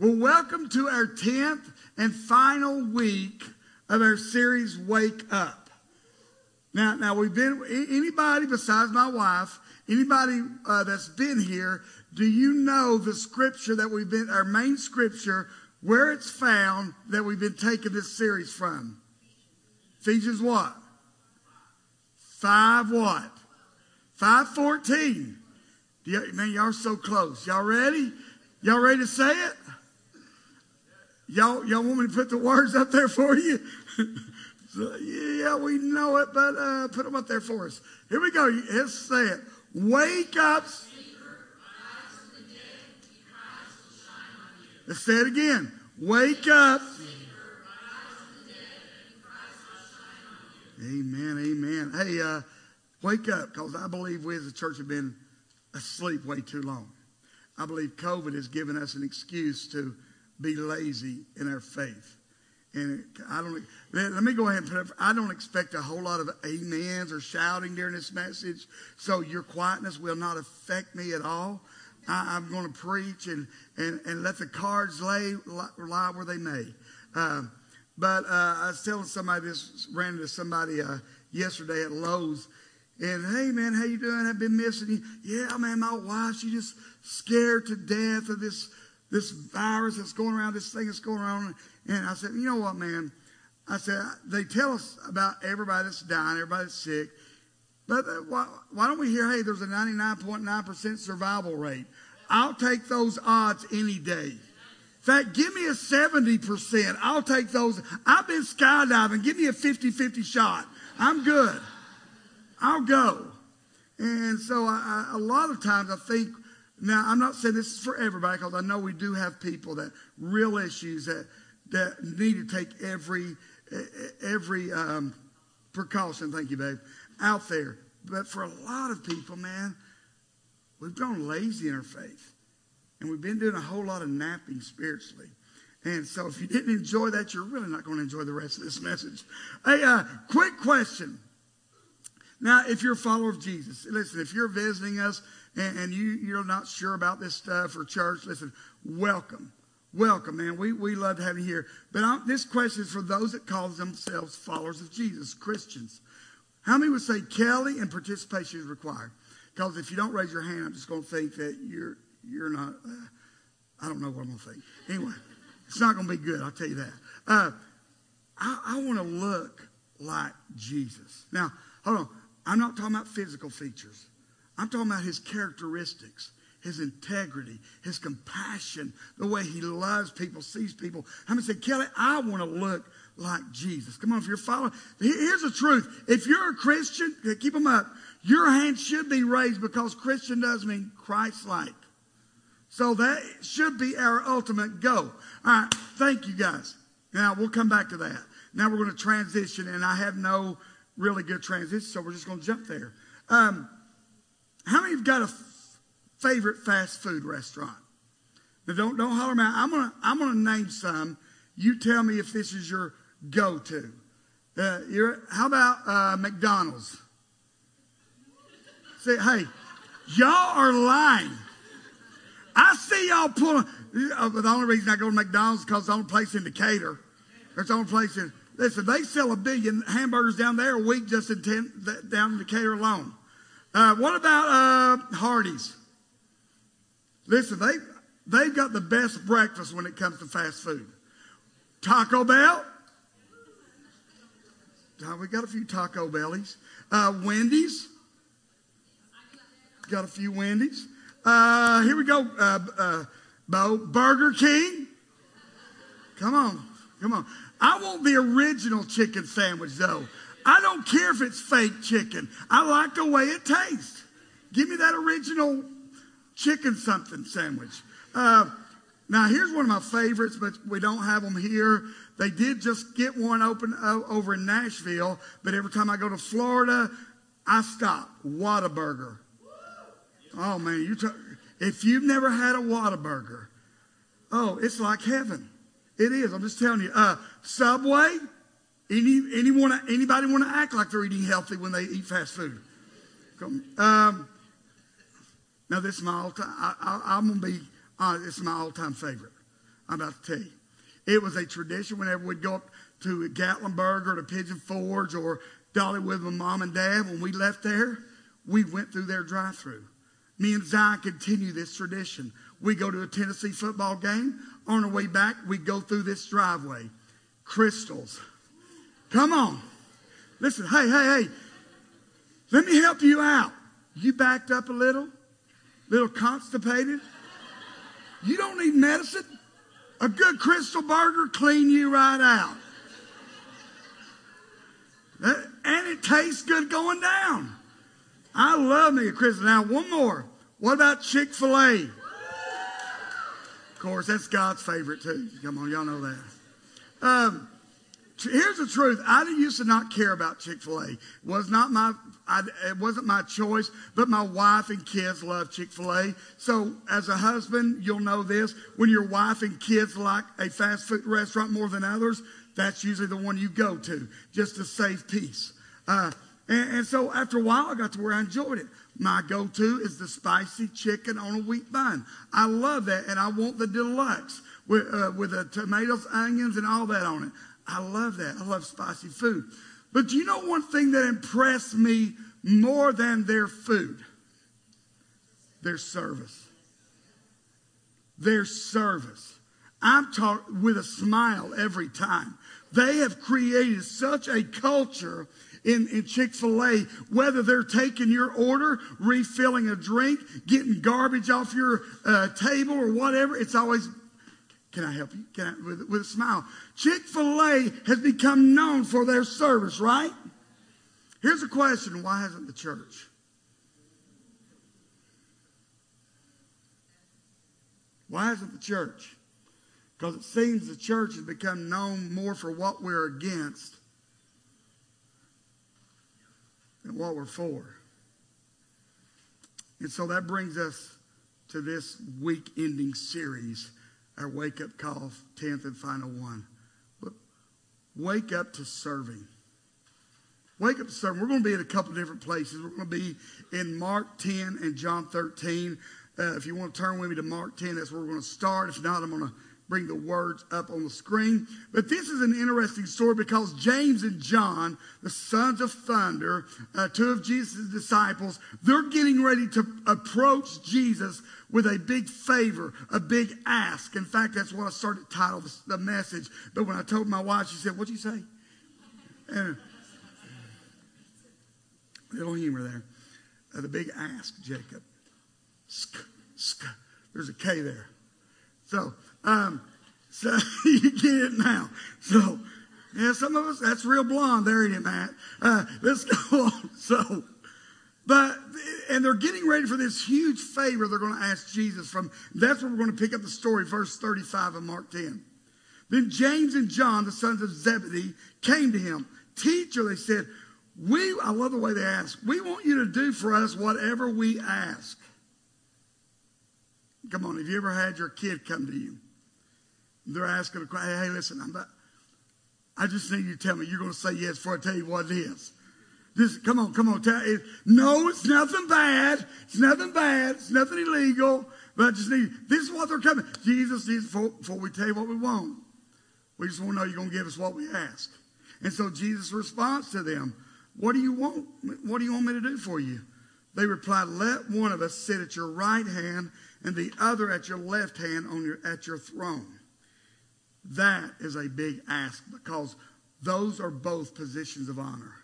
Well, welcome to our 10th and final week of our series, Wake Up. Now, now we've been, anybody besides my wife, anybody uh, that's been here, do you know the scripture that we've been, our main scripture, where it's found that we've been taking this series from? Ephesians what? Five what? 514. Man, y'all so close. Y'all ready? Y'all ready to say it? Y'all, y'all want me to put the words up there for you? so, yeah, we know it, but uh, put them up there for us. Here we go. Let's say it. Wake up. Let's say it again. Wake up. Amen, amen. Hey, uh, wake up, because I believe we as a church have been asleep way too long. I believe COVID has given us an excuse to be lazy in our faith. And I don't, let me go ahead and put I don't expect a whole lot of amens or shouting during this message. So your quietness will not affect me at all. I, am going to preach and, and, and let the cards lay, lie where they may. Uh, but uh, I was telling somebody this, ran into somebody uh, yesterday at Lowe's. And hey man, how you doing? I've been missing you. Yeah, man, my wife, she just scared to death of this this virus that's going around, this thing that's going around. And I said, you know what, man? I said, they tell us about everybody that's dying, everybody that's sick. But uh, why, don't we hear, hey, there's a 99.9% survival rate? I'll take those odds any day. In fact, give me a 70%. I'll take those. I've been skydiving. Give me a 50 50 shot. I'm good. I'll go. And so I, I, a lot of times I think now, I'm not saying this is for everybody because I know we do have people that real issues that that need to take every every um, precaution. Thank you, babe. Out there, but for a lot of people, man, we've grown lazy in our faith, and we've been doing a whole lot of napping spiritually. And so, if you didn't enjoy that, you're really not going to enjoy the rest of this message. Hey, uh, quick question. Now, if you're a follower of Jesus, listen, if you're visiting us and, and you, you're not sure about this stuff for church, listen, welcome. Welcome, man. We, we love having you here. But I'm, this question is for those that call themselves followers of Jesus, Christians. How many would say Kelly and participation is required? Because if you don't raise your hand, I'm just going to think that you're you're not. Uh, I don't know what I'm going to think. Anyway, it's not going to be good. I'll tell you that. Uh, I, I want to look like Jesus. Now, hold on. I'm not talking about physical features. I'm talking about his characteristics, his integrity, his compassion, the way he loves people, sees people. I'm going to say, Kelly, I want to look like Jesus? Come on, if you're following, here's the truth. If you're a Christian, keep them up. Your hand should be raised because Christian does mean Christ-like. So that should be our ultimate goal. All right, thank you guys. Now we'll come back to that. Now we're going to transition, and I have no really good transition, so we're just going to jump there. Um, how many have got a f- favorite fast food restaurant? Now don't don't holler me out. I'm gonna I'm gonna name some. You tell me if this is your go-to. Uh, how about uh, McDonald's? Say, hey, y'all are lying. I see y'all pulling. Uh, the only reason I go to McDonald's is because it's the only place in Decatur. It's the only place in. Listen, they sell a billion hamburgers down there a week just in ten, down in Decatur alone. Uh, what about uh, Hardee's? Listen, they, they've got the best breakfast when it comes to fast food. Taco Bell. We got a few Taco Bellies. Uh, Wendy's. Got a few Wendy's. Uh, here we go. Uh, uh, Bo, Burger King. Come on. Come on. I want the original chicken sandwich, though. I don't care if it's fake chicken. I like the way it tastes. Give me that original chicken something sandwich. Uh, now, here's one of my favorites, but we don't have them here. They did just get one open uh, over in Nashville, but every time I go to Florida, I stop. Whataburger. Oh man, you t- if you've never had a Whataburger, oh, it's like heaven. It is. I'm just telling you. Uh, Subway. Any, anyone, anybody want to act like they're eating healthy when they eat fast food? Um, now, this is my all time, I, am to be is my all time favorite. I'm about to tell you. It was a tradition whenever we'd go up to Gatlinburg or to Pigeon Forge or Dollywood with my mom and dad. When we left there, we went through their drive through. Me and Zion continue this tradition. We go to a Tennessee football game. On our way back, we go through this driveway. Krystals. Come on. Listen, hey, hey, hey. Let me help you out. You backed up a little, little constipated. You don't need medicine. A good Krystal burger clean you right out. Uh, and it tastes good going down. I love me a Krystal. Now, one more. What about Chick fil A? Course, that's God's favorite too. Come on, y'all know that. Um, here's the truth. I used to not care about Chick fil A. Was not my I, it wasn't my choice, but my wife and kids love Chick fil A. So, as a husband, you'll know this. When your wife and kids like a fast food restaurant more than others, that's usually the one you go to just to save peace. Uh, and, and, so, after a while, I got to where I enjoyed it. My go to is the spicy chicken on a wheat bun. I love that, and I want the deluxe with, uh, with the tomatoes, onions, and all that on it. I love that. I love spicy food. But do you know one thing that impressed me more than their food? Their service. Their service. I'm taught with a smile every time. They have created such a culture in, in Chick fil A, whether they're taking your order, refilling a drink, getting garbage off your uh, table, or whatever, it's always can I help you? Can I, with, with a smile. Chick fil A has become known for their service, right? Here's a question why hasn't the church? Why hasn't the church? Because it seems the church has become known more for what we're against than what we're for. And so that brings us to this week ending series our wake up call, 10th and final one. But Wake up to serving. Wake up to serving. We're going to be at a couple different places. We're going to be in Mark 10 and John 13. Uh, if you want to turn with me to Mark 10, that's where we're going to start. If not, I'm going to bring the words up on the screen. But this is an interesting story because James and John, the sons of thunder, uh, two of Jesus' disciples, they're getting ready to approach Jesus with a big favor, a big ask. In fact, that's what I started to title the, the message. But when I told my wife, she said, What'd you say? And little humor there. Uh, the big ask, Jacob. Sk, sk. There's a K there. So, um, so you get it now. So, yeah, some of us, that's real blonde there, it, Matt? Uh, let's go on. So, but, and they're getting ready for this huge favor they're going to ask Jesus from. That's where we're going to pick up the story, verse 35 of Mark 10. Then James and John, the sons of Zebedee, came to him. Teacher, they said, we, I love the way they ask, we want you to do for us whatever we ask. Come on, have you ever had your kid come to you? They're asking a question, hey, listen, I'm about, I just need you to tell me you're going to say yes before I tell you what it is. This, come on, come on. Tell, it, no, it's nothing bad. It's nothing bad. It's nothing illegal. But I just need, this is what they're coming. Jesus, Jesus before, before we tell you what we want, we just want to know you're going to give us what we ask. And so Jesus responds to them, what do you want? What do you want me to do for you? They replied, let one of us sit at your right hand and the other at your left hand on your, at your throne. That is a big ask because those are both positions of honor.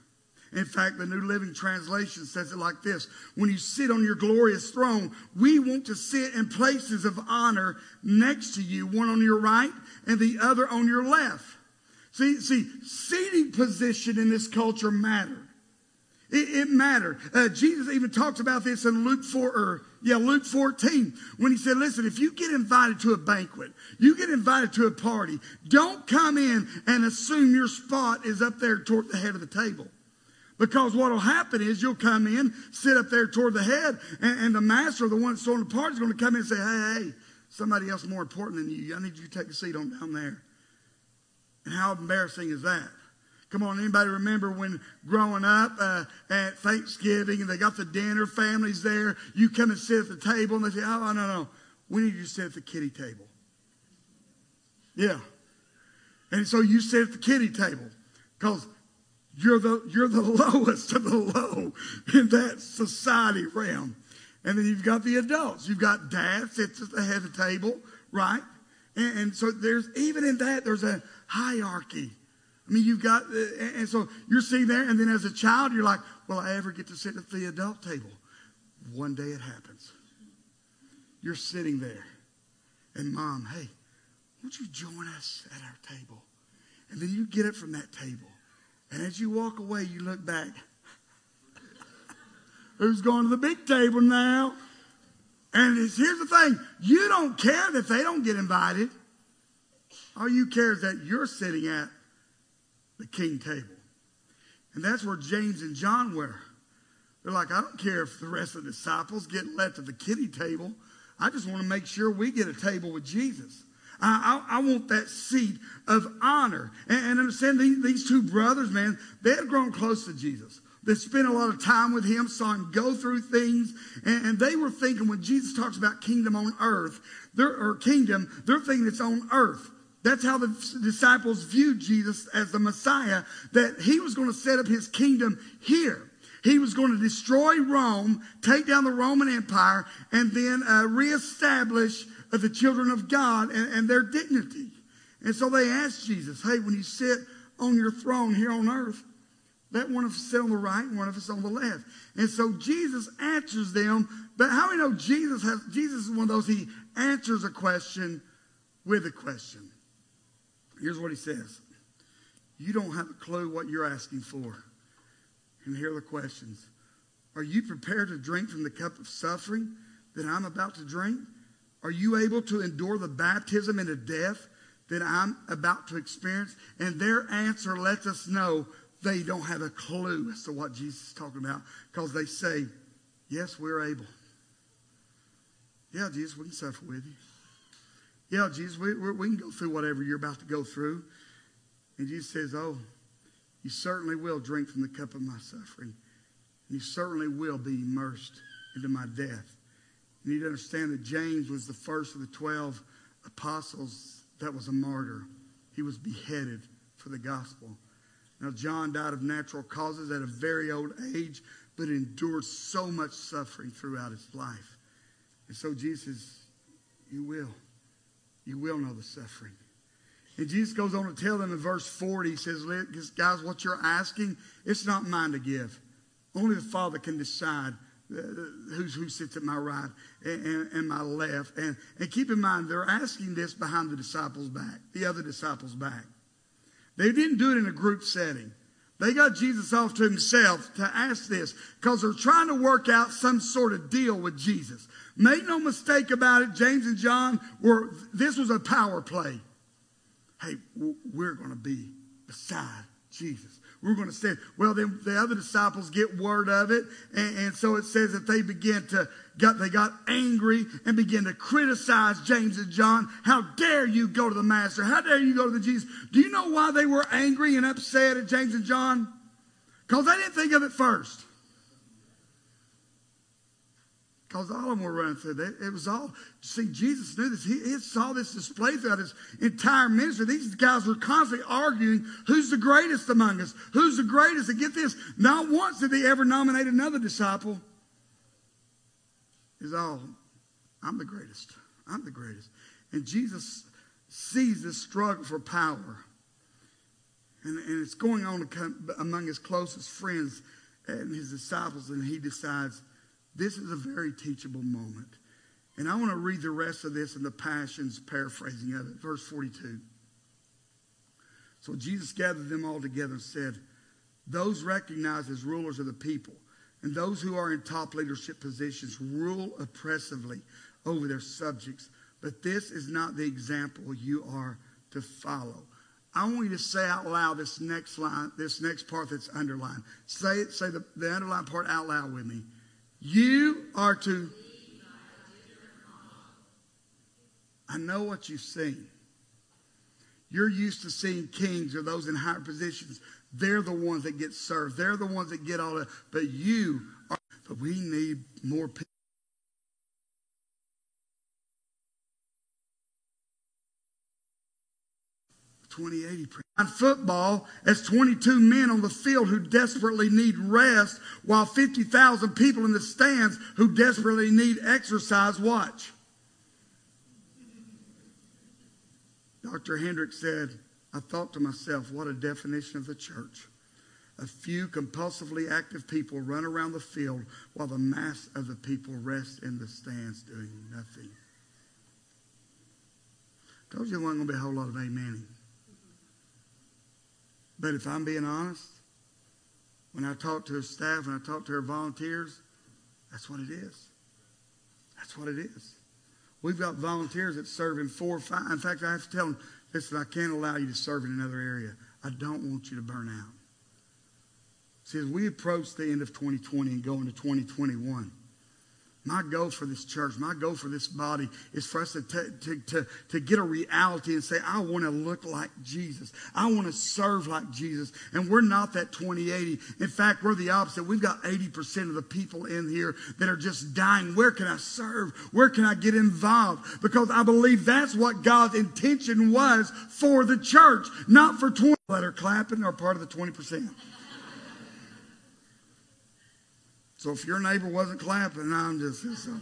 In fact, the New Living Translation says it like this When you sit on your glorious throne, we want to sit in places of honor next to you, one on your right and the other on your left. See, see, seating position in this culture mattered. It, it mattered. Uh, Jesus even talks about this in Luke 4, or yeah, Luke 14, when he said, listen, if you get invited to a banquet, you get invited to a party, don't come in and assume your spot is up there toward the head of the table. Because what will happen is you'll come in, sit up there toward the head, and, and the master, the one that's throwing the party, is going to come in and say, hey, hey, somebody else more important than you. I need you to take a seat on down there. And how embarrassing is that? Come on, anybody remember when growing up uh, at Thanksgiving and they got the dinner, families there, you come and sit at the table and they say, oh, no, no, we need you to sit at the kitty table. Yeah. And so you sit at the kiddie table because you're the, you're the lowest of the low in that society realm. And then you've got the adults. You've got dad sits at the head of the table, right? And, and so there's, even in that, there's a hierarchy. I mean, you've got, uh, and so you're sitting there, and then as a child, you're like, will I ever get to sit at the adult table? One day it happens. You're sitting there, and mom, hey, won't you join us at our table? And then you get up from that table. And as you walk away, you look back. Who's going to the big table now? And here's the thing you don't care that they don't get invited. All you care is that you're sitting at the king table. And that's where James and John were. They're like, I don't care if the rest of the disciples get left at the kiddie table. I just want to make sure we get a table with Jesus. I, I, I want that seat of honor. And, and understand these, these two brothers, man, they had grown close to Jesus. They spent a lot of time with him, saw him go through things, and, and they were thinking when Jesus talks about kingdom on earth, or kingdom, they're thinking it's on earth. That's how the disciples viewed Jesus as the Messiah, that he was going to set up his kingdom here. He was going to destroy Rome, take down the Roman Empire, and then uh, reestablish uh, the children of God and, and their dignity. And so they asked Jesus, hey, when you sit on your throne here on earth, let one of us sit on the right and one of us on the left. And so Jesus answers them. But how many know Jesus has Jesus is one of those he answers a question with a question. Here's what he says. You don't have a clue what you're asking for. And here are the questions. Are you prepared to drink from the cup of suffering that I'm about to drink? Are you able to endure the baptism into death that I'm about to experience? And their answer lets us know they don't have a clue as to what Jesus is talking about because they say, Yes, we're able. Yeah, Jesus, we can suffer with you. Yeah, Jesus, we, we can go through whatever you're about to go through. And Jesus says, Oh, you certainly will drink from the cup of my suffering. And you certainly will be immersed into my death. You need to understand that James was the first of the 12 apostles that was a martyr. He was beheaded for the gospel. Now, John died of natural causes at a very old age, but endured so much suffering throughout his life. And so, Jesus, you will. You will know the suffering. And Jesus goes on to tell them in verse 40, he says, Guys, what you're asking, it's not mine to give. Only the Father can decide uh, who's, who sits at my right and, and, and, my left. And, and keep in mind, they're asking this behind the disciples' back, the other disciples' back. They didn't do it in a group setting. They got Jesus off to himself to ask this because they're trying to work out some sort of deal with Jesus. Make no mistake about it, James and John were, this was a power play hey, we're going to be beside Jesus. We're going to stand. Well, then the other disciples get word of it. And, and, so it says that they begin to, got, they got angry and began to criticize James and John. How dare you go to the master? How dare you go to the Jesus? Do you know why they were angry and upset at James and John? Because they didn't think of it first. Because all of them were running through that. It was all, see, Jesus knew this. He, he, saw this display throughout his entire ministry. These guys were constantly arguing who's the greatest among us? Who's the greatest? And get this, not once did they ever nominate another disciple. Is all, I'm the greatest. I'm the greatest. And Jesus sees this struggle for power. And, and it's going on among his closest friends and his disciples, and he decides, this is a very teachable moment. And I want to read the rest of this in the Passion's paraphrasing of it, verse 42. So Jesus gathered them all together and said, Those recognized as rulers of the people and those who are in top leadership positions rule oppressively over their subjects. But this is not the example you are to follow. I want you to say out loud this next line, this next part that's underlined. Say it, say the, the underlined part out loud with me. You are to. I know what you've seen. You're used to seeing kings or those in higher positions. They're the ones that get served. They're the ones that get all that. But you are. But we need more people. 2080 on football as 22 men on the field who desperately need rest while 50,000 people in the stands who desperately need exercise watch. Dr. Hendricks said, I thought to myself, what a definition of the church. A few compulsively active people run around the field while the mass of the people rest in the stands doing nothing. Told you there wasn't going to be a whole lot of amening. But if I'm being honest, when I talk to her staff, and I talk to her volunteers, that's what it is. That's what it is. We've got volunteers that serve in four or five. In fact, I have to tell them, listen, I can't allow you to serve in another area. I don't want you to burn out. See, as we approach the end of 2020 and go into 2021, my goal for this church, my goal for this body is for us to, to, to, to get a reality and say, I want to look like Jesus. I want to serve like Jesus. And we're not that 2080. In fact, we're the opposite. We've got 80% of the people in here that are just dying. Where can I serve? Where can I get involved? Because I believe that's what God's intention was for the church, not for 20 that are clapping or part of the 20%. So if your neighbor wasn't clapping, I'm just. So.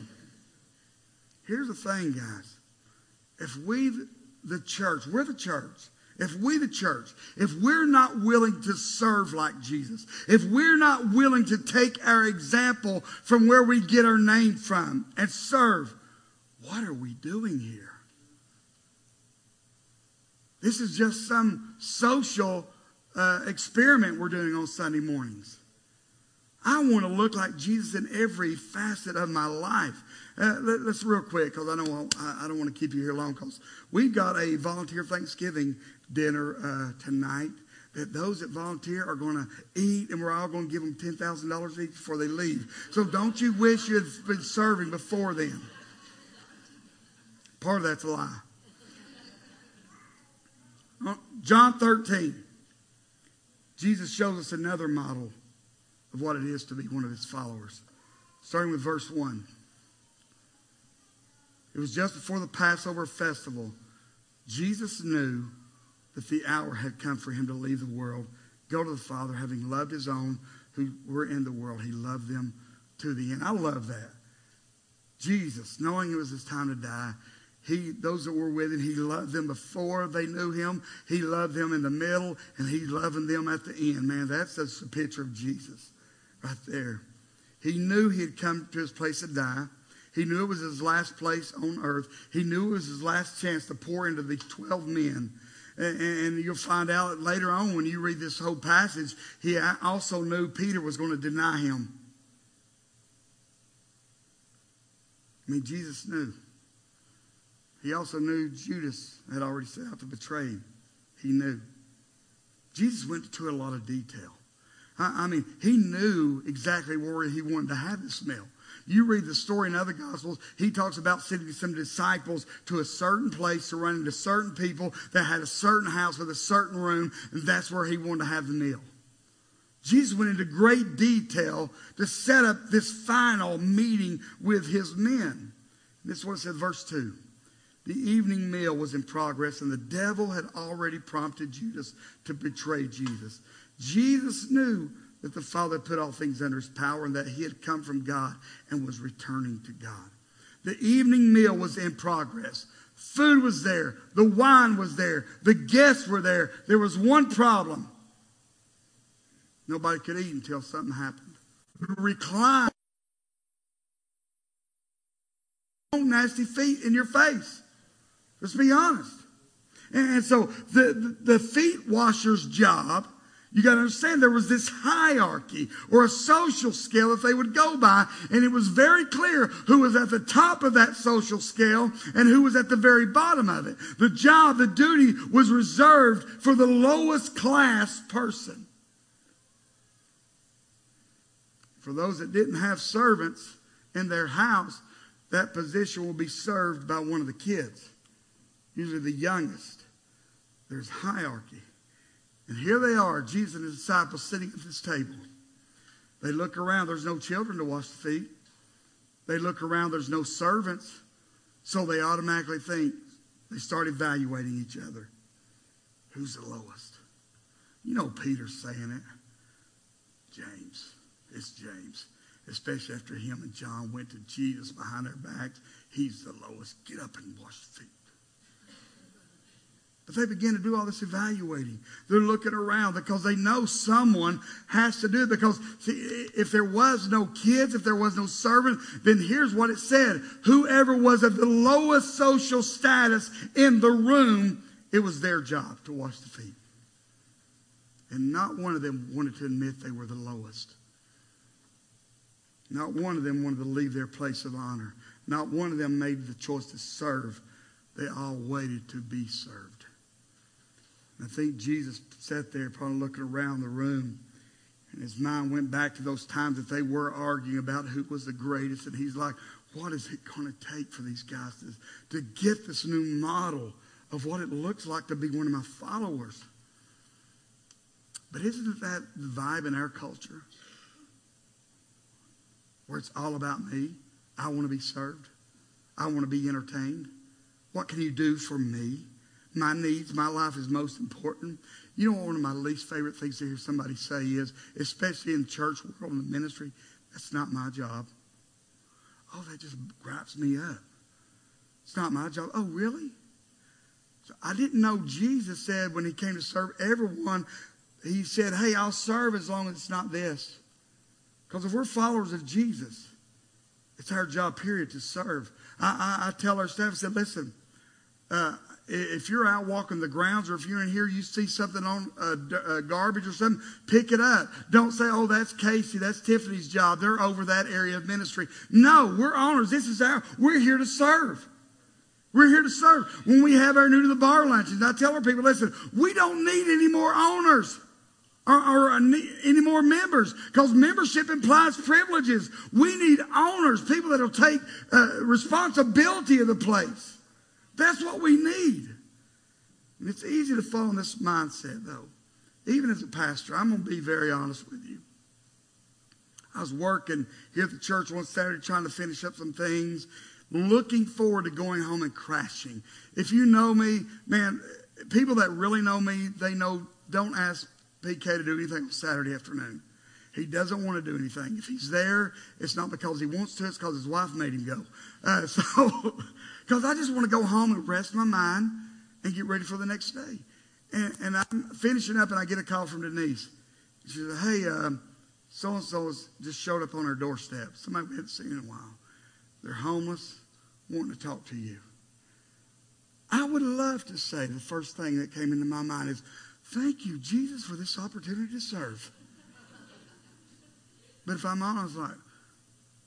Here's the thing, guys. If we, the church, we're the church. If we, the church, if we're not willing to serve like Jesus, if we're not willing to take our example from where we get our name from and serve, what are we doing here? This is just some social uh, experiment we're doing on Sunday mornings. I want to look like Jesus in every facet of my life. Uh, let, us real quick, because I don't I, I don't want to keep you here long. Because we've got a volunteer Thanksgiving dinner uh, tonight that those that volunteer are going to eat, and we're all going to give them ten thousand dollars each before they leave. So don't you wish you had been serving before then? Part of that's a lie. Uh, John thirteen. Jesus shows us another model of what it is to be one of his followers. Starting with verse 1. It was just before the Passover festival. Jesus knew that the hour had come for him to leave the world, go to the Father, having loved his own who were in the world. He loved them to the end. I love that. Jesus, knowing it was his time to die, he, those that were with him, he loved them before they knew him. He loved them in the middle, and he loving them at the end. Man, that's just a picture of Jesus right there. He knew he had come to his place to die. He knew it was his last place on earth. He knew it was his last chance to pour into these 12 men. And, you'll find out later on when you read this whole passage, he also knew Peter was going to deny him. I mean, Jesus knew. He also knew Judas had already set out to betray him. He knew. Jesus went into a lot of detail. I, I mean, he knew exactly where he wanted to have this meal. You read the story in other gospels, he talks about sending some disciples to a certain place to run into certain people that had a certain house with a certain room, and that's where he wanted to have the meal. Jesus went into great detail to set up this final meeting with his men. This is what it said, verse 2. The evening meal was in progress, and the devil had already prompted Judas to betray Jesus. Jesus knew that the Father put all things under his power and that he had come from God and was returning to God. The evening meal was in progress. Food was there. The wine was there. The guests were there. There was one problem. Nobody could eat until something happened. Recline. Nasty feet in your face. Let's be honest. And so the, the feet washer's job you got to understand there was this hierarchy or a social scale that they would go by, and it was very clear who was at the top of that social scale and who was at the very bottom of it. The job, the duty was reserved for the lowest class person. For those that didn't have servants in their house, that position will be served by one of the kids, usually the youngest. There's hierarchy. And here they are, Jesus and his disciples sitting at this table. They look around, there's no children to wash the feet. They look around, there's no servants. So they automatically think, they start evaluating each other. Who's the lowest? You know Peter's saying it. James. It's James. Especially after him and John went to Jesus behind their backs. He's the lowest. Get up and wash the feet. But they begin to do all this evaluating. They're looking around because they know someone has to do it. Because see, if there was no kids, if there was no servant, then here's what it said. Whoever was of the lowest social status in the room, it was their job to wash the feet. And not one of them wanted to admit they were the lowest. Not one of them wanted to leave their place of honor. Not one of them made the choice to serve. They all waited to be served. I think Jesus sat there, probably looking around the room, and his mind went back to those times that they were arguing about who was the greatest. And he's like, what is it going to take for these guys to, to get this new model of what it looks like to be one of my followers? But isn't that the vibe in our culture? Where it's all about me. I want to be served. I want to be entertained. What can you do for me? My needs, my life is most important. You know, one of my least favorite things to hear somebody say is, especially in the church world and the ministry, that's not my job. Oh, that just gripes me up. It's not my job. Oh, really? So I didn't know Jesus said when he came to serve everyone, he said, hey, I'll serve as long as it's not this. Because if we're followers of Jesus, it's our job, period, to serve. I, I, I tell our staff, I said, listen, uh, if you're out walking the grounds or if you're in here, you see something on uh, uh, garbage or something, pick it up. Don't say, oh, that's Casey, that's Tiffany's job. They're over that area of ministry. No, we're owners. This is our, we're here to serve. We're here to serve. When we have our new to the bar lunches, I tell our people, listen, we don't need any more owners or, or any more members because membership implies privileges. We need owners, people that will take uh, responsibility of the place. That's what we need. And it's easy to fall in this mindset, though. Even as a pastor, I'm going to be very honest with you. I was working here at the church one Saturday trying to finish up some things, looking forward to going home and crashing. If you know me, man, people that really know me, they know don't ask PK to do anything on Saturday afternoon. He doesn't want to do anything. If he's there, it's not because he wants to, it's because his wife made him go. Uh, so because I just want to go home and rest my mind and get ready for the next day. And, and I'm finishing up, and I get a call from Denise. She said, Hey, so and so just showed up on our doorstep. Somebody we hadn't seen in a while. They're homeless, wanting to talk to you. I would love to say the first thing that came into my mind is, Thank you, Jesus, for this opportunity to serve. But if I'm honest, like,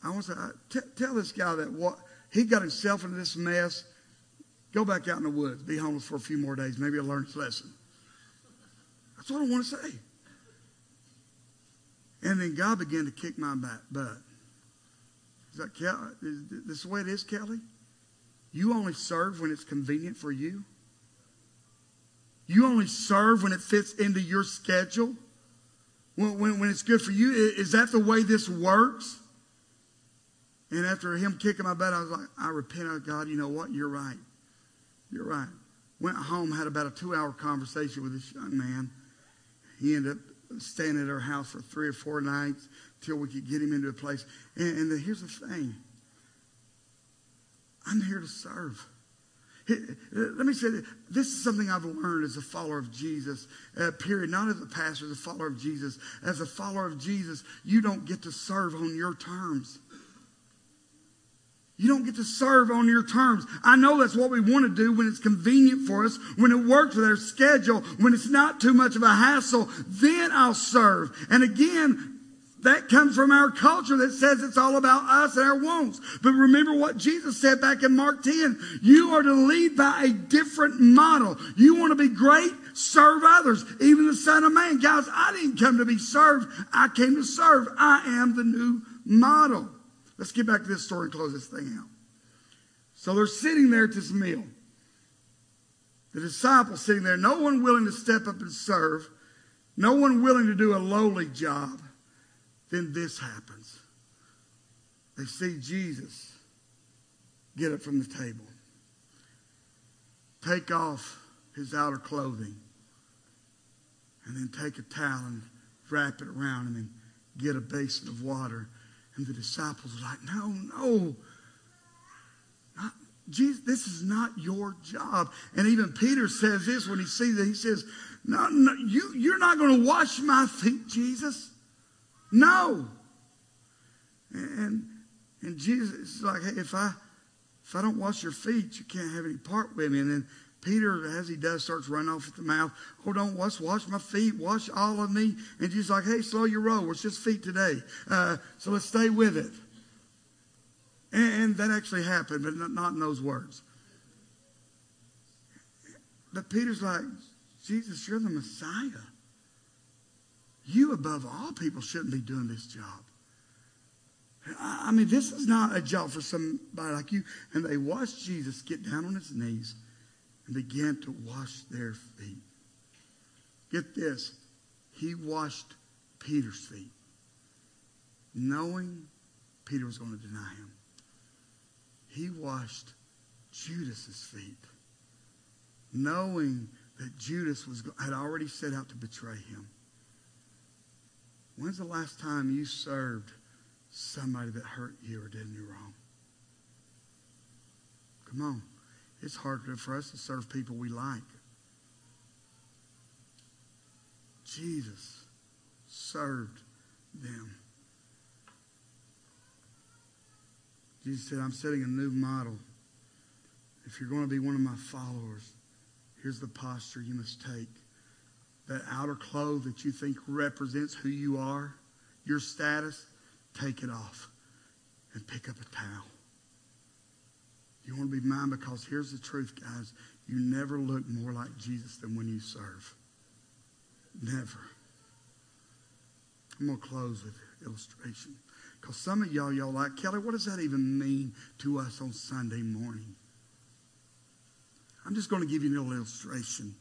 I want to say, tell this guy that what he got himself into this mess. Go back out in the woods, be homeless for a few more days. Maybe he'll learn his lesson. That's what I want to say. And then God began to kick my butt. Is that Kelly? Is this the way it is, Kelly? You only serve when it's convenient for you. You only serve when it fits into your schedule. When, when, when it's good for you. Is that the way this works? And after him kicking my butt, I was like, I repent, of God, you know what? You're right. You're right. Went home, had about a two hour conversation with this young man. He ended up staying at our house for three or four nights till we could get him into a place. And, and the, here's the thing I'm here to serve. Let me say that this is something I've learned as a follower of Jesus, uh, period. Not as a pastor, as a follower of Jesus. As a follower of Jesus, you don't get to serve on your terms. You don't get to serve on your terms. I know that's what we want to do when it's convenient for us, when it works with our schedule, when it's not too much of a hassle, then I'll serve. And again, that comes from our culture that says it's all about us and our wants. But remember what Jesus said back in Mark 10. You are to lead by a different model. You want to be great? Serve others. Even the Son of Man. Guys, I didn't come to be served. I came to serve. I am the new model. Let's get back to this story and close this thing out. So they're sitting there at this meal. The disciples sitting there, no one willing to step up and serve, no one willing to do a lowly job. Then this happens. They see Jesus get up from the table, take off his outer clothing, and then take a towel and wrap it around him and get a basin of water. And the disciples are like, no, no. Not, Jesus, this is not your job. And even Peter says this when he sees it. He says, no, no you, you're not going to wash my feet, Jesus. No. And, and Jesus is like, hey, if I, if I don't wash your feet, you can't have any part with me. And then Peter, as he does, starts running off at the mouth. Oh, don't wash, wash my feet, wash all of me. And Jesus like, hey, slow your roll. It's just feet today. Uh, so let's stay with it. And, and that actually happened, but not, not in those words. But Peter's like, Jesus, you're the Messiah. You, above all people, shouldn't be doing this job. I mean, this is not a job for somebody like you. And they watched Jesus get down on his knees and began to wash their feet. Get this. He washed Peter's feet, knowing Peter was going to deny him. He washed Judas's feet, knowing that Judas was, had already set out to betray him. When's the last time you served somebody that hurt you or did you wrong? Come on. It's harder for us to serve people we like. Jesus served them. Jesus said, I'm setting a new model. If you're going to be one of my followers, here's the posture you must take. That outer clothes that you think represents who you are, your status, take it off and pick up a towel. You want to be mine because here's the truth, guys. You never look more like Jesus than when you serve. Never. I'm going to close with illustration. Because some of y'all, y'all like, Kelly, what does that even mean to us on Sunday morning? I'm just going to give you a little illustration.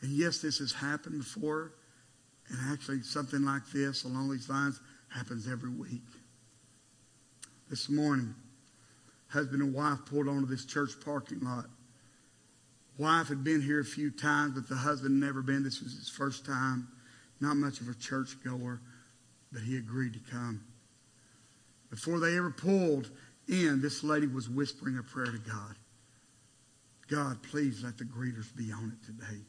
And yes, this has happened before. And actually, something like this along these lines happens every week. This morning, husband and wife pulled onto this church parking lot. Wife had been here a few times, but the husband never been. This was his first time. Not much of a church goer, but he agreed to come. Before they ever pulled in, this lady was whispering a prayer to God. God, please let the greeters be on it today.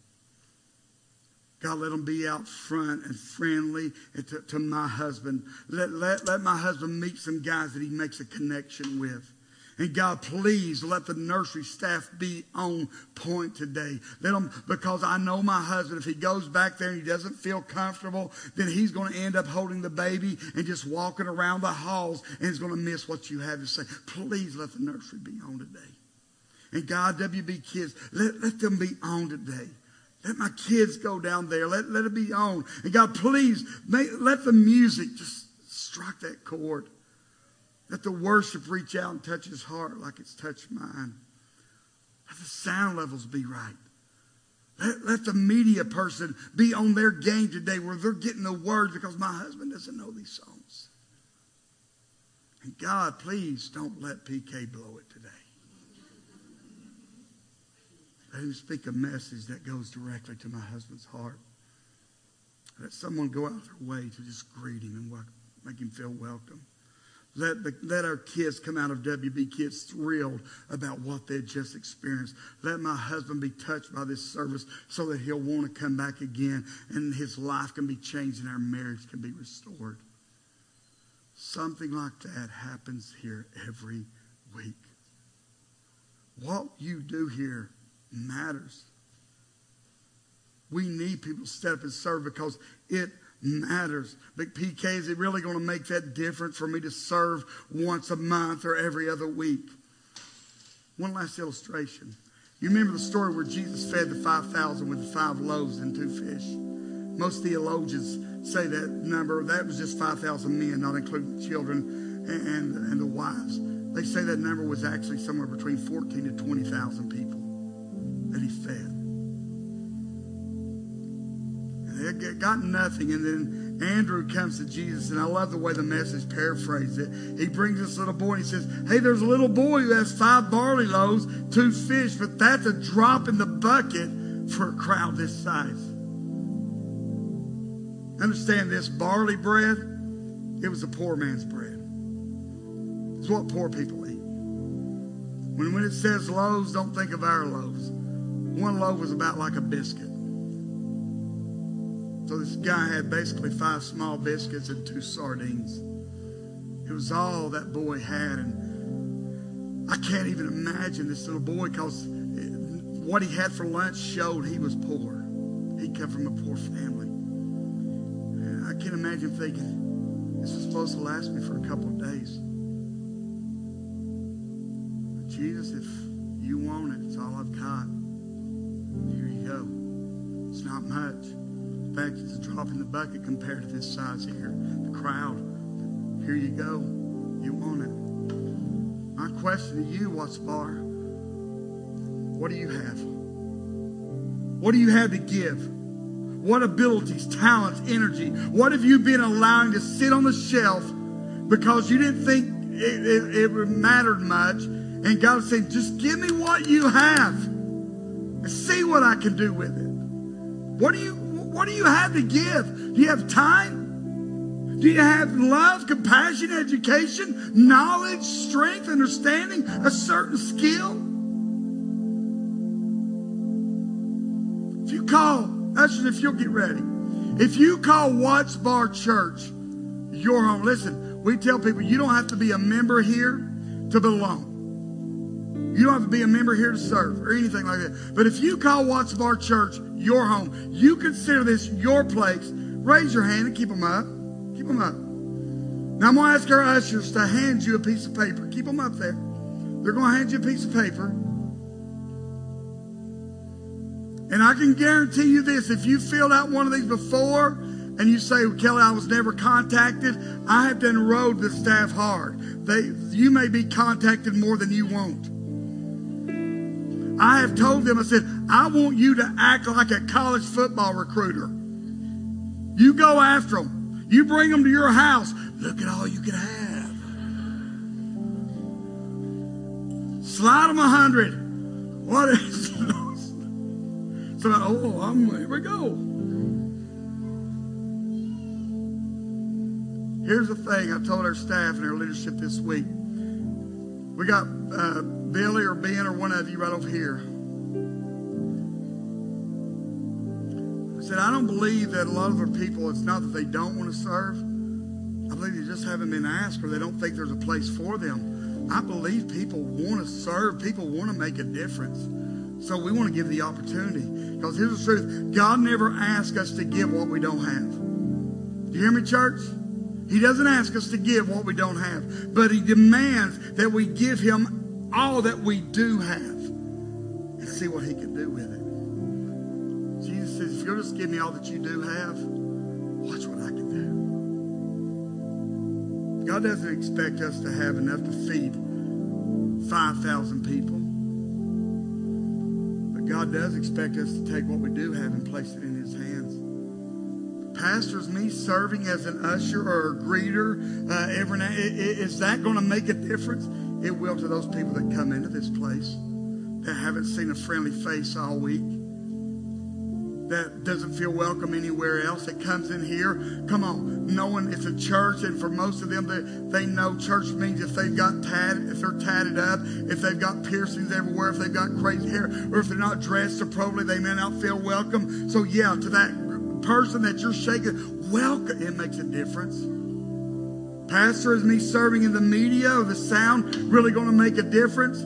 God, let them be out front and friendly to, to my husband. Let, let, let my husband meet some guys that he makes a connection with. And God, please let the nursery staff be on point today. Let them, because I know my husband, if he goes back there and he doesn't feel comfortable, then he's going to end up holding the baby and just walking around the halls and he's going to miss what you have to say. Please let the nursery be on today. And God, WB kids, let, let them be on today. Let my kids go down there. Let, let it be on. And God, please let the music just strike that chord. Let the worship reach out and touch his heart like it's touched mine. Let the sound levels be right. Let, let the media person be on their game today where they're getting the words because my husband doesn't know these songs. And God, please don't let PK blow it today. Let him speak a message that goes directly to my husband's heart. Let someone go out their way to just greet him and make him feel welcome. Let, the, let our kids come out of WB Kids thrilled about what they just experienced. Let my husband be touched by this service so that he'll want to come back again and his life can be changed and our marriage can be restored. Something like that happens here every week. What you do here matters. We need people to step and serve because it matters. But PK, is it really going to make that difference for me to serve once a month or every other week? One last illustration. You remember the story where Jesus fed the 5,000 with the five loaves and two fish? Most theologians say that number, that was just 5,000 men, not including children and, and, and the wives. They say that number was actually somewhere between 14 to 20,000 people that he fed. Got nothing. And then Andrew comes to Jesus, and I love the way the message paraphrases it. He brings this little boy and he says, Hey, there's a little boy who has five barley loaves, two fish, but that's a drop in the bucket for a crowd this size. Understand this barley bread, it was a poor man's bread. It's what poor people eat. When, when it says loaves, don't think of our loaves. One loaf was about like a biscuit. So this guy had basically five small biscuits and two sardines. It was all that boy had. And I can't even imagine this little boy because what he had for lunch showed he was poor. He came from a poor family. And I can't imagine thinking, this is supposed to last me for a couple of days. But Jesus, if you want it, it's all I've got. Here you go. It's not much. Fact, it's a drop in the bucket compared to this size here. The crowd. Here you go. You want it. My question to you, Watts Bar, what do you have? What do you have to give? What abilities, talents, energy? What have you been allowing to sit on the shelf because you didn't think it, it, it mattered much? And God saying, just give me what you have and see what I can do with it. What do you what do you have to give? Do you have time? Do you have love, compassion, education, knowledge, strength, understanding, a certain skill? If you call, ushers, if you'll get ready, if you call Watts Bar Church your home, listen, we tell people you don't have to be a member here to belong. You don't have to be a member here to serve or anything like that. But if you call Watts Bar Church your home, you consider this your place, raise your hand and keep them up. Keep them up. Now I'm going to ask our ushers to hand you a piece of paper. Keep them up there. They're going to hand you a piece of paper. And I can guarantee you this if you filled out one of these before and you say, well, Kelly, I was never contacted, I have done rode the staff hard. They, you may be contacted more than you want. I have told them, I said, I want you to act like a college football recruiter. You go after them. You bring them to your house. Look at all you can have. Slide them a hundred. What is so? Oh, I'm here. We go. Here's the thing. I told our staff and our leadership this week. We got uh, Billy or Ben or one of you right over here. I said, I don't believe that a lot of our people, it's not that they don't want to serve. I believe they just haven't been asked or they don't think there's a place for them. I believe people want to serve. People want to make a difference. So we want to give the opportunity. Because here's the truth. God never asks us to give what we don't have. Do you hear me, church? He doesn't ask us to give what we don't have. But he demands that we give him all that we do have. And see what he can do with it Jesus says, if you'll just give me all that you do have, watch what I can do. God doesn't expect us to have enough to feed 5,000 people. But God does expect us to take what we do have and place it in His hands. Pastors, me serving as an usher or a greeter uh, every now, is that going to make a difference? It will to those people that come into this place that haven't seen a friendly face all week that doesn't feel welcome anywhere else that comes in here. Come on, knowing it's a church, and for most of them, they, they know church means if they've got tatted, if they're tatted up, if they've got piercings everywhere, if they've got crazy hair, or if they're not dressed appropriately, they may not feel welcome. So, yeah, to that person that you're shaking, welcome, it makes a difference. Pastor, is me serving in the media or the sound really going to make a difference?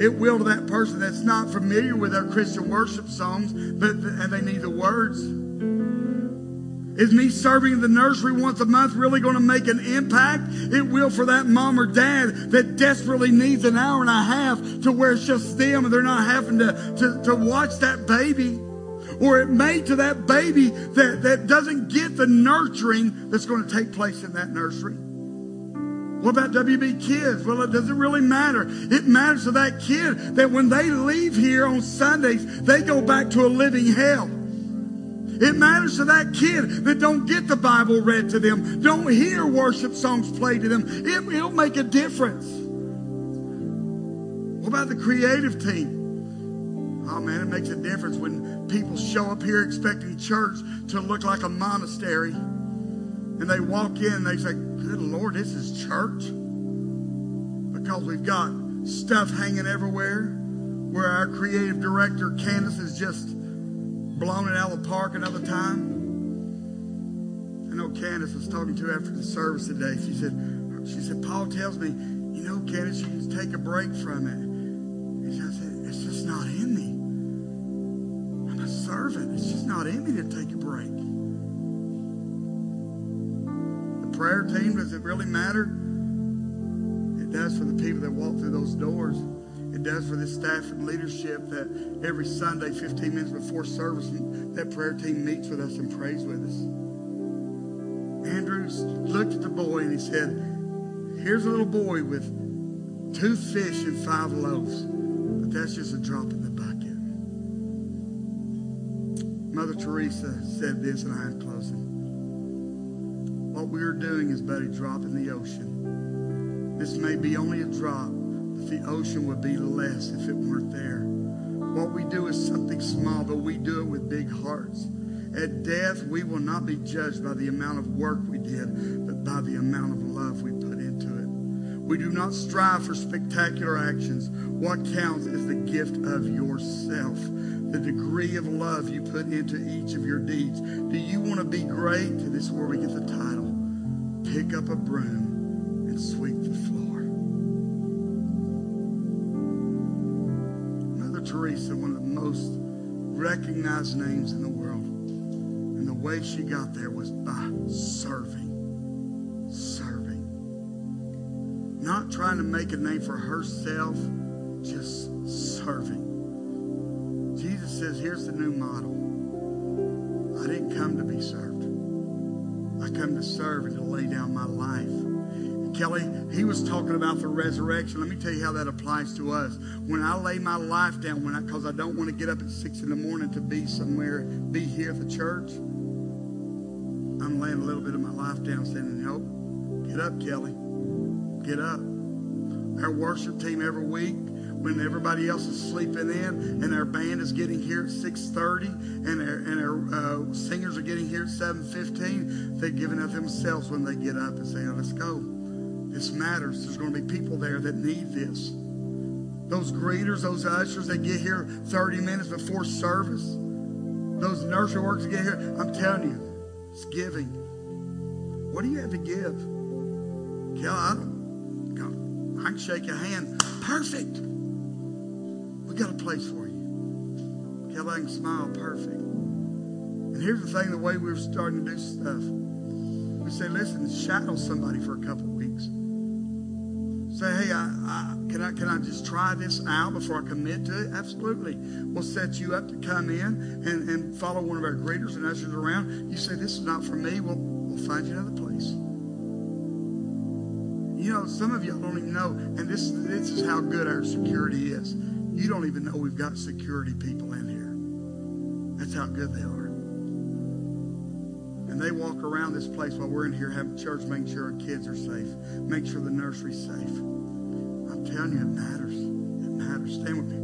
It will to that person that's not familiar with our Christian worship songs, but and they need the words. Is me serving in the nursery once a month really going to make an impact? It will for that mom or dad that desperately needs an hour and a half to where it's just them and they're not having to, to, to watch that baby. Or it may to that baby that, that doesn't get the nurturing that's going to take place in that nursery. What about WB kids? Well, it doesn't really matter. It matters to that kid that when they leave here on Sundays, they go back to a living hell. It matters to that kid that don't get the Bible read to them, don't hear worship songs played to them. It, will make a difference. What about the creative team? Oh man, it makes a difference when people show up here expecting church to look like a monastery. And they walk in and they say, Good Lord, this is church. Because we've got stuff hanging everywhere where our creative director, Candace, has just blown it out of the park another time. I know Candace was talking to after the service today. She said, she said, Paul tells me, you know, Candace, you can take a break from it. And I said, it's just not in me. I'm a servant. It's just not in me to take a break. Prayer team, does it really matter? It does for the people that walk through those doors. It does for this staff and leadership that every Sunday, 15 minutes before service, that prayer team meets with us and prays with us. Andrew looked at the boy and he said, Here's a little boy with two fish and five loaves. But that's just a drop in the bucket. Mother Teresa said this, and I am closing. We are doing is but a drop in the ocean. This may be only a drop, but the ocean would be less if it weren't there. What we do is something small, but we do it with big hearts. At death, we will not be judged by the amount of work we did, but by the amount of love we put into it. We do not strive for spectacular actions. What counts is the gift of yourself, the degree of love you put into each of your deeds. Do you want to be great? This is where we get the title. Pick up a broom and sweep the floor. Mother Teresa, one of the most recognized names in the world. And the way she got there was by serving. Serving. Not trying to make a name for herself, just serving. Jesus says, here's the new model. I didn't come to be served. Come to serve and to lay down my life. Kelly, he was talking about the resurrection. Let me tell you how that applies to us. When I lay my life down, when I because I don't want to get up at six in the morning to be somewhere, be here at the church, I'm laying a little bit of my life down, saying, "Help, get up, Kelly, get up." Our worship team every week, when everybody else is sleeping in, and our band is getting here at six thirty, and our and our uh, singers are getting here at seven fifteen, they're giving up themselves when they get up and say, oh, "Let's go." This matters. There's going to be people there that need this. Those greeters, those ushers that get here 30 minutes before service, those nursery workers get here. I'm telling you, it's giving. What do you have to give? Kel, I. I can shake your hand. Perfect. We got a place for you. Kel, I can smile. Perfect. And here's the thing: the way we're starting to do stuff, we say, "Listen, shadow somebody for a couple weeks." say, hey, I, I, can I can I just try this out before I commit to it? Absolutely. We'll set you up to come in and, and follow one of our greeters and ushers around. You say, this is not for me. We'll, we'll find you another place. You know, some of y'all don't even know, and this, this is how good our security is. You don't even know we've got security people in here. That's how good they are. And they walk around this place while we're in here having church, making sure our kids are safe, make sure the nursery's safe. I'm telling you, it matters. It matters. Stand with me.